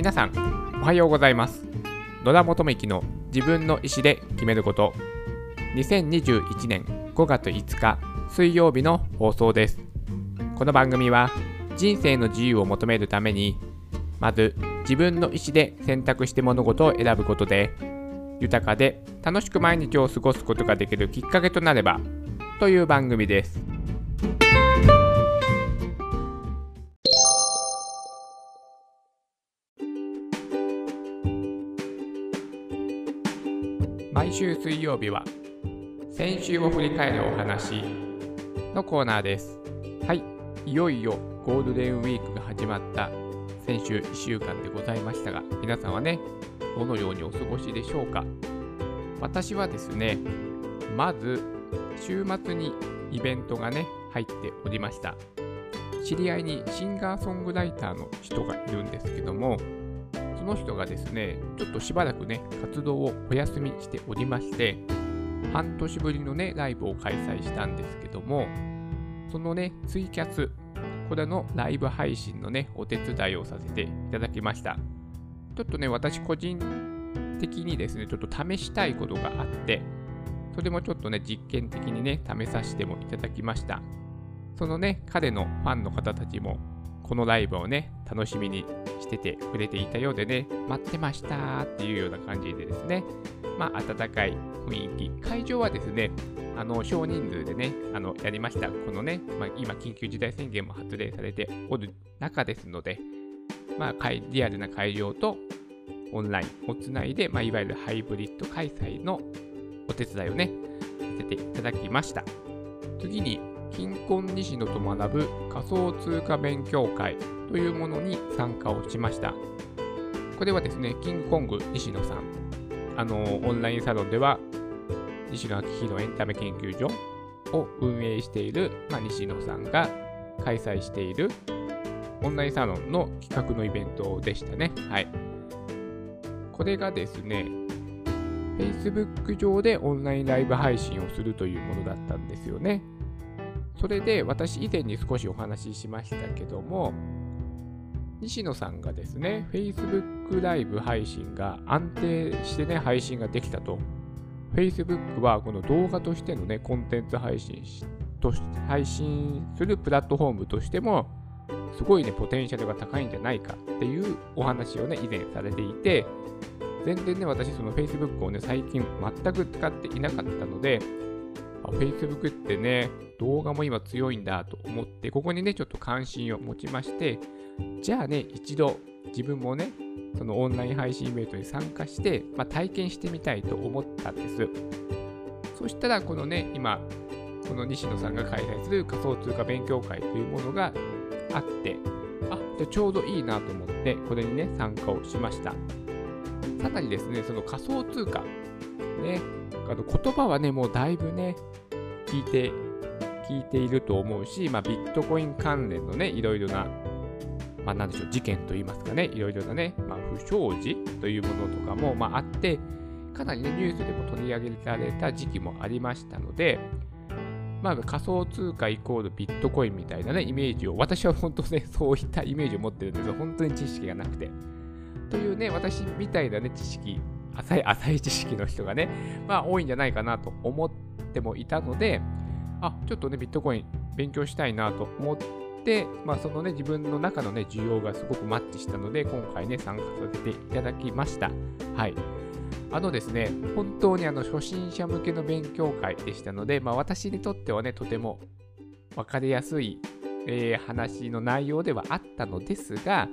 皆さんおはようございます。野田元幹の自分の意思で決めること。2021年5月5日水曜日の放送です。この番組は人生の自由を求めるためにまず自分の意思で選択して物事を選ぶことで豊かで楽しく毎日を過ごすことができるきっかけとなればという番組です。週水曜日は先週を振り返るお話のコーナーです。はい。いよいよゴールデンウィークが始まった先週1週間でございましたが皆さんはねどのようにお過ごしでしょうか。私はですねまず週末にイベントがね入っておりました。知り合いにシンガーソングライターの人がいるんですけどもその人がですねちょっとしばらくね活動をお休みしておりまして半年ぶりのねライブを開催したんですけどもそのねツイキャスこれのライブ配信のねお手伝いをさせていただきました。ちょっとね私個人的にですねちょっと試したいことがあってそれもちょっとね実験的にね試させてもいただきました。そのね彼のファンの方たちもこのライブをね楽しみにしててくれていたようでね待ってましたっていうような感じでですねまあ温かい雰囲気。会場はですねあの少人数でねあのやりました。このね、まあ、今緊急事態宣言も発令されておる中ですのでまあリアルな会場とオンラインをつないで、まあ、いわゆるハイブリッド開催のお手伝いをねさせていただきました。次に金婚西野と学ぶ仮想通貨勉強会。というものに参加をしました。これはですね、キングコング西野さん、あのオンラインサロンでは西野昭弘エンタメ研究所を運営している、まあ、西野さんが開催しているオンラインサロンの企画のイベントでしたね。はい。これがですね、Facebook 上でオンラインライブ配信をするというものだったんですよね。それで私以前に少しお話ししましたけども、西野さんがですね、Facebook ライブ配信が安定してね、配信ができたと。Facebook はこの動画としてのね、コンテンツ配信と配信するプラットフォームとしても、すごいね、ポテンシャルが高いんじゃないかっていうお話をね、以前されていて、全然ね、私、その Facebook をね、最近全く使っていなかったので、Facebook ってね、動画も今強いんだと思って、ここにね、ちょっと関心を持ちまして、じゃあね、一度自分もね、そのオンライン配信イベントに参加して、まあ、体験してみたいと思ったんです。そしたら、このね、今、この西野さんが開催する仮想通貨勉強会というものがあって、あ、じゃちょうどいいなと思って、これにね、参加をしました。さらにですね、その仮想通貨、ね、あの言葉はね、もうだいぶね、聞いて、聞いていると思うし、まあ、ビットコイン関連のね、いろいろな、まあ、なんでしょう、事件といいますかね、いろいろなね、まあ、不祥事というものとかも、まあ、あって、かなりね、ニュースでも取り上げられた時期もありましたので、まあ、仮想通貨イコールビットコインみたいなね、イメージを、私は本当ね、そういったイメージを持ってるんですよ。本当に知識がなくて。というね、私みたいなね、知識、浅い、浅い知識の人がね、まあ多いんじゃないかなと思ってもいたので、あ、ちょっとね、ビットコイン勉強したいなと思って、まあそのね、自分の中のね、需要がすごくマッチしたので、今回ね、参加させていただきました。はい。あのですね、本当にあの初心者向けの勉強会でしたので、まあ私にとってはね、とても分かりやすい、えー、話の内容ではあったのですが、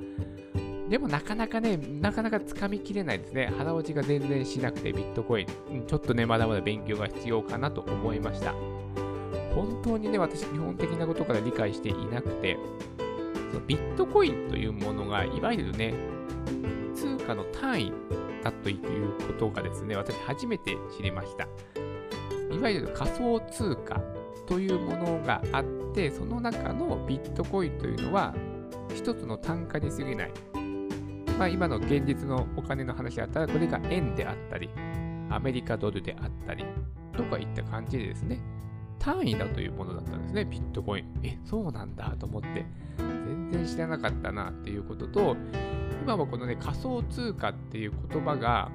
でもなかなかね、なかなかつかみきれないですね。腹落ちが全然しなくて、ビットコイン、ちょっとね、まだまだ勉強が必要かなと思いました。本当にね、私、基本的なことから理解していなくて、そのビットコインというものが、いわゆるね、通貨の単位だということがですね、私、初めて知りました。いわゆる仮想通貨というものがあって、その中のビットコインというのは、一つの単価に過ぎない。まあ、今の現実のお金の話だったら、これが円であったり、アメリカドルであったり、とかいった感じでですね、単位だというものだったんですね、ビットコイン。え、そうなんだと思って、全然知らなかったなっていうことと、今はこのね、仮想通貨っていう言葉が、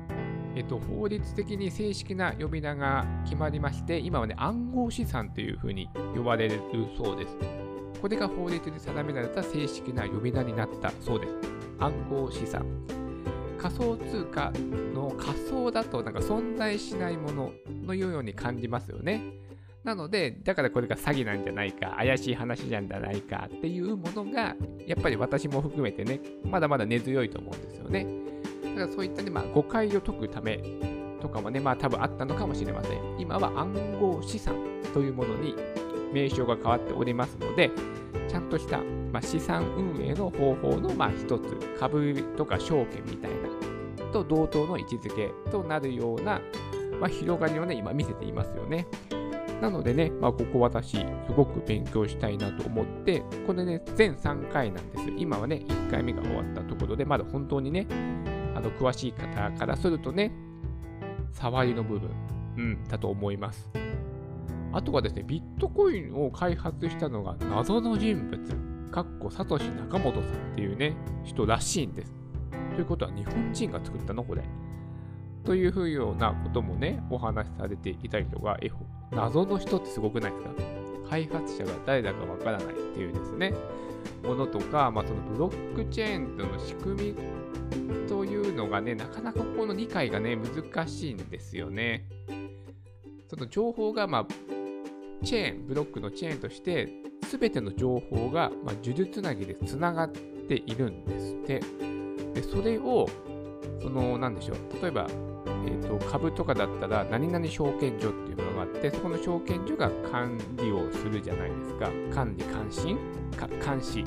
えっと、法律的に正式な呼び名が決まりまして、今はね、暗号資産というふうに呼ばれるそうです。これが法律で定められた正式な呼び名になったそうです。暗号資産。仮想通貨の仮想だとなんか存在しないもののように感じますよね。なので、だからこれが詐欺なんじゃないか、怪しい話じゃないかっていうものが、やっぱり私も含めてね、まだまだ根強いと思うんですよね。だからそういったね、まあ、誤解を解くためとかもね、まあ多分あったのかもしれません。今は暗号資産というものに名称が変わっておりますので、ちゃんとした、まあ、資産運営の方法のまあ一つ、株とか証券みたいなと同等の位置づけとなるような、まあ、広がりをね、今見せていますよね。なのでね、まあ、ここ私、すごく勉強したいなと思って、これね、全3回なんです。今はね、1回目が終わったところで、まだ本当にね、あの、詳しい方からするとね、触りの部分、うん、だと思います。あとはですね、ビットコインを開発したのが謎の人物、かっこサトシ仲本さんっていうね、人らしいんです。ということは日本人が作ったの？これ。というふうようなこともね、お話しされていたりとか、謎の人ってすごくないですか？開発者が誰だかわからないっていうですね、ものとか、まあ、そのブロックチェーンとの仕組みというのがね、なかなかこの理解がね、難しいんですよね。その情報が、まあ、チェーン、ブロックのチェーンとして、すべての情報が、まあ、呪術つなぎでつながっているんですって。で、それを、その、なんでしょう、例えば、えーと、株とかだったら何々証券所っていうものがあってそこの証券所が管理をするじゃないですか。管理監視？か監視。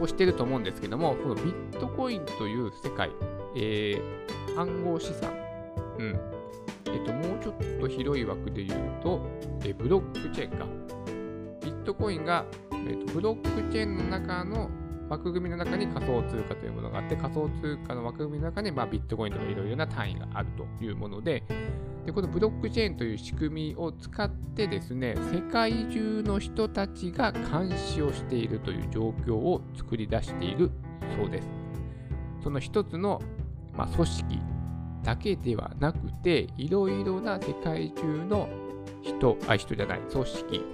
をしてると思うんですけどもこのビットコインという世界、えー、暗号資産、うん。えーと、もうちょっと広い枠で言うと、え、ブロックチェーンか。ビットコインが、えーとブロックチェーンの中の枠組みの中に仮想通貨というものがあって、仮想通貨の枠組みの中に、まあ、ビットコインとかいろいろな単位があるというもので、でこのブロックチェーンという仕組みを使ってですね、世界中の人たちが監視をしているという状況を作り出しているそうです。その一つの、まあ、組織だけではなくて、いろいろな世界中の人、あ、人じゃない、組織、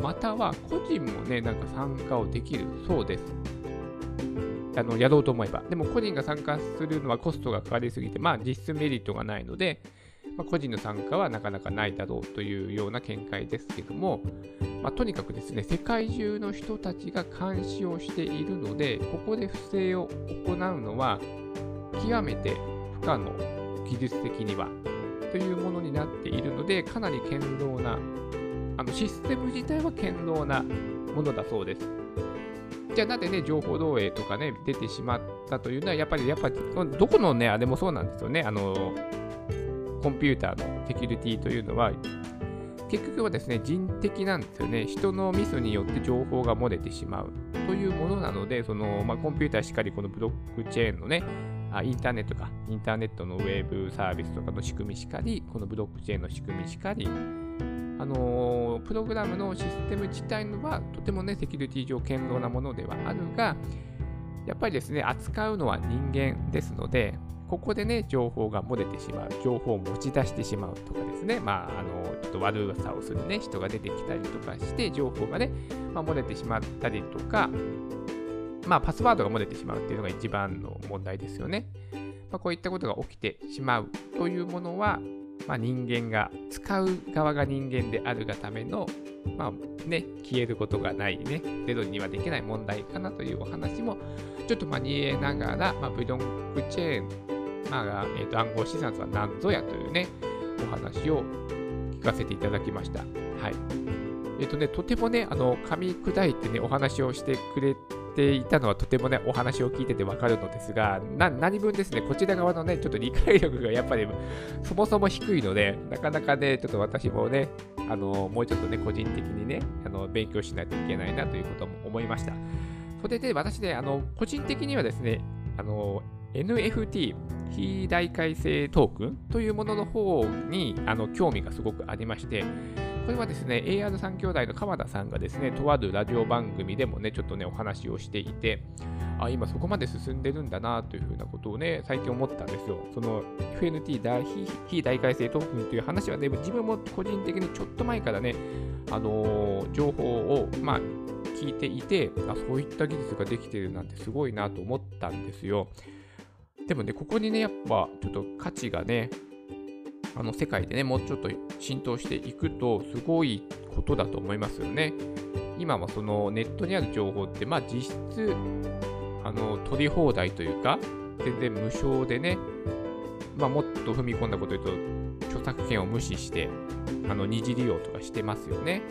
または個人もね、なんか参加をできるそうです。あのやろうと思えば。でも個人が参加するのはコストがかかりすぎて、まあ実質メリットがないので、まあ、個人の参加はなかなかないだろうというような見解ですけども、まあ、とにかくですね、世界中の人たちが監視をしているので、ここで不正を行うのは極めて不可能、技術的には、というものになっているので、かなり堅牢な、あのシステム自体は堅牢なものだそうです。じゃあなんでね、情報漏洩とかね、出てしまったというのは、やっぱり、やっぱり、どこのね、あれもそうなんですよね。あの、コンピューターのセキュリティというのは、結局はですね、人的なんですよね。人のミスによって情報が漏れてしまうというものなので、その、まあ、コンピューターしっかりこのブロックチェーンのね、あインターネットか、インターネットのウェブサービスとかの仕組みしかり、このブロックチェーンの仕組みしかり、あのプログラムのシステム自体のはとてもね、セキュリティ上堅牢なものではあるが、やっぱりですね、扱うのは人間ですので、ここでね、情報が漏れてしまう、情報を持ち出してしまうとかですね、まあ、あの、ちょっと悪さをするね、人が出てきたりとかして、情報がね、まあ、漏れてしまったりとか、まあ、パスワードが漏れてしまうっていうのが一番の問題ですよね。まあ、こういったことが起きてしまうというものは、まあ、人間が使う側が人間であるがための、まあね、消えることがないね、ゼロにはできない問題かなというお話もちょっと交えながら、まあ、ブロックチェーン、まあえーと、暗号資産とは何ぞやというね、お話を聞かせていただきました。はい。えっ、ー、とね、とてもね、あの、噛み砕いてね、お話をしてくれてていたのはとてもね、お話を聞いててわかるのですが、何分ですね、こちら側のね、ちょっと理解力がやっぱりそもそも低いので、なかなかね、ちょっと私もね、あの、もうちょっとね、個人的にね、あの、勉強しないといけないなということも思いました。それで私ね、あの、個人的にはですね、あの、NFT、非代替性トークンというものの方にあの興味がすごくありまして、これはですね、AR3 兄弟の川田さんがですね、とあるラジオ番組でもね、ちょっとね、お話をしていて、あ、今そこまで進んでるんだなというふうなことをね、最近思ったんですよ。その FNT 大非大改正トークンという話はね、自分も個人的にちょっと前からね、あのー、情報を、まあ、聞いていてあ、そういった技術ができてるなんてすごいなと思ったんですよ。でもね、ここにね、やっぱちょっと価値がね、あの世界でね、もうちょっと浸透していくと、すごいことだと思いますよね。今はそのネットにある情報って、まあ実質、あの、取り放題というか、全然無償でね、まあもっと踏み込んだこと言うと、著作権を無視して、あの、二次利用とかしてますよね。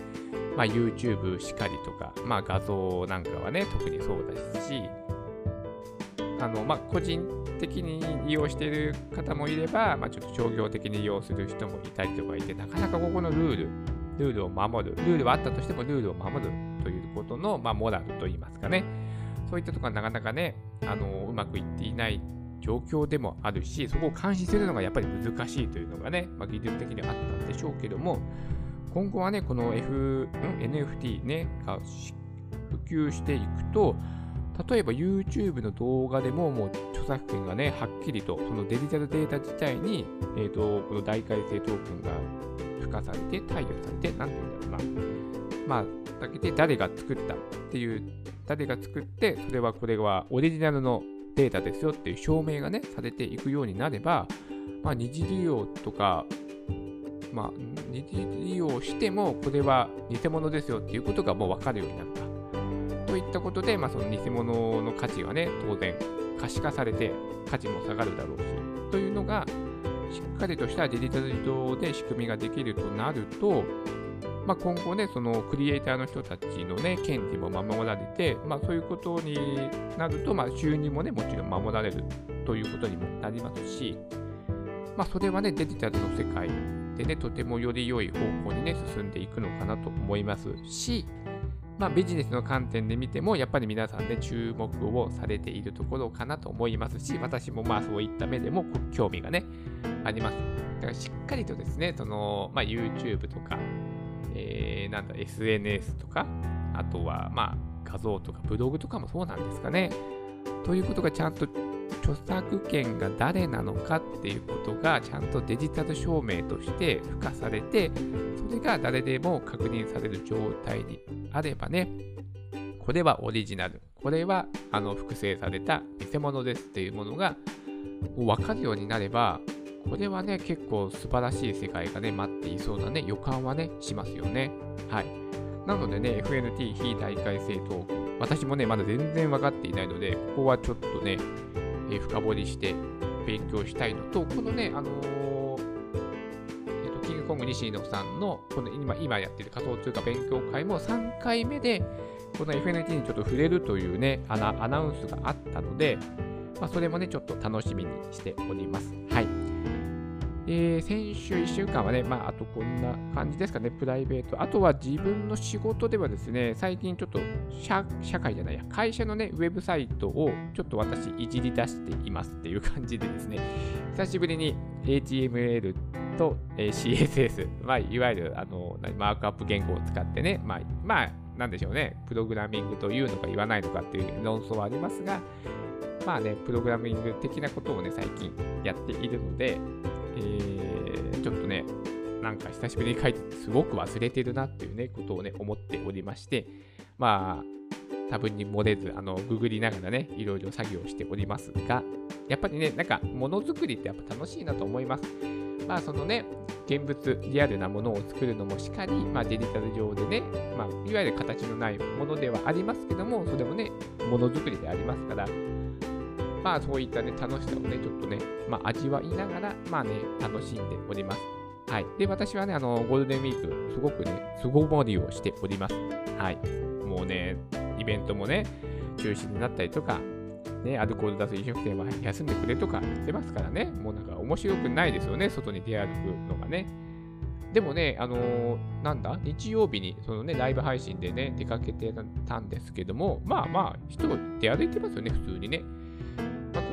まあ YouTube しかりとか、まあ画像なんかはね、特にそうですし、あの、まあ個人的に利用している方もいれば、まあ、ちょっと商業的に利用する人もいたりとかいて、なかなかここのルール、ルールを守る、ルールはあったとしてもルールを守るということの、まあ、モラルといいますかね、そういったところはなかなかね、あのうまくいっていない状況でもあるし、そこを監視するのがやっぱり難しいというのがね、まあ、技術的にはあったんでしょうけども、今後はね、この F、NFT ね、が普及していくと、例えば YouTube の動画でももう著作権がね、はっきりとそのデジタルデータ自体に、えーと、この大改正トークンが付加されて、貸与されて、なんていうんだろうな。まあ、だけで誰が作ったっていう、誰が作って、それはこれはオリジナルのデータですよっていう証明がね、されていくようになれば、まあ、二次利用とか、まあ、二次利用しても、これは偽物ですよっていうことがもう分かるようになっ。ったことで、まあ、その偽物の価値はね、当然可視化されて価値も下がるだろうし、というのが、しっかりとしたデジタル自動で仕組みができるとなると、まあ、今後ね、そのクリエイターの人たちのね、権利も守られて、まあ、そういうことになると、まあ、収入もね、もちろん守られるということにもなりますし、まあ、それはね、デジタルの世界でね、とてもより良い方向にね、進んでいくのかなと思いますし、まあ、ビジネスの観点で見ても、やっぱり皆さんね、注目をされているところかなと思いますし、私もまあそういった目でも興味がね、あります。だからしっかりとですね、その、まあ、YouTube とか、えー、なんだ、SNS とか、あとは、まあ、画像とかブログとかもそうなんですかね。ということがちゃんと著作権が誰なのかっていうことがちゃんとデジタル証明として付加されて、それが誰でも確認される状態にあればね、これはオリジナル、これはあの複製された偽物ですっていうものがもう分かるようになれば、これはね、結構素晴らしい世界がね、待っていそうなね、予感はね、しますよね。はい。なのでね、FNT 非大改正トークン、私もね、まだ全然分かっていないので、ここはちょっとね、え深掘りして勉強したいのと、このね、あの、えっと、キングコング西野さんの、この今今やってる仮想通貨勉強会も3回目で、この FNT にちょっと触れるというね、アナアナウンスがあったので、まあ、それもね、ちょっと楽しみにしております。はい。えー、先週1週間はね、まあ、あとこんな感じですかね、プライベート。あとは自分の仕事ではですね、最近ちょっと社会じゃないや、会社のね、ウェブサイトをちょっと私いじり出していますっていう感じでですね、久しぶりに HTML と、え、CSS、まあ、いわゆるあのマークアップ言語を使ってね、まあ、まあ、なんでしょうね、プログラミングというのか言わないのかっていう論争はありますが、まあね、プログラミング的なことをね、最近やっているので、ー、ちょっとね、なんか久しぶりに書いてすごく忘れてるなっていうね、ことをね、思っておりまして、まあ、多分に漏れず、あの、ググりながらね、いろいろ作業しておりますが、やっぱりね、なんか、ものづくりってやっぱ楽しいなと思います。まあ、そのね、現物、リアルなものを作るのもしっかり、まあ、デジタル上でね、まあ、いわゆる形のないものではありますけども、それもね、ものづくりでありますから、まあそういったね、楽しさをね、ちょっとね、まあ味わいながら、まあね、楽しんでおります。はい。で、私はね、あの、ゴールデンウィーク、すごくね、巣ごもりをしております。はい。もうね、イベントもね、中止になったりとか、ね、アルコール出す飲食店は休んでくれとか言ってますからね、もうなんか面白くないですよね、外に出歩くのがね。でもね、あのー、なんだ、日曜日に、そのね、ライブ配信でね、出かけてたんですけども、まあまあ、人出歩いてますよね、普通にね。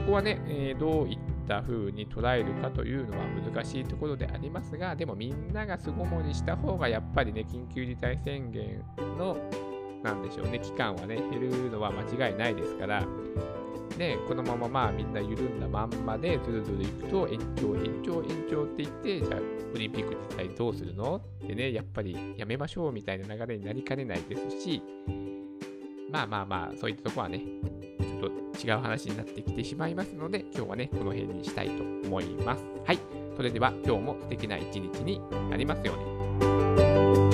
こはね、えー、どういった風に捉えるかというのは難しいところでありますが、でもみんなが巣ごもりした方がやっぱりね、緊急事態宣言の、なんでしょうね、期間はね、減るのは間違いないですから、ね、このまままあみんな緩んだまんまでずるずるいくと延長延長延長って言ってじゃあオリンピック実際どうするのってねやっぱりやめましょうみたいな流れになりかねないですしまあまあまあそういったとこはね違う話になってきてしまいますので今日はねこの辺にしたいと思います。はい。それでは今日も素敵な一日になりますように。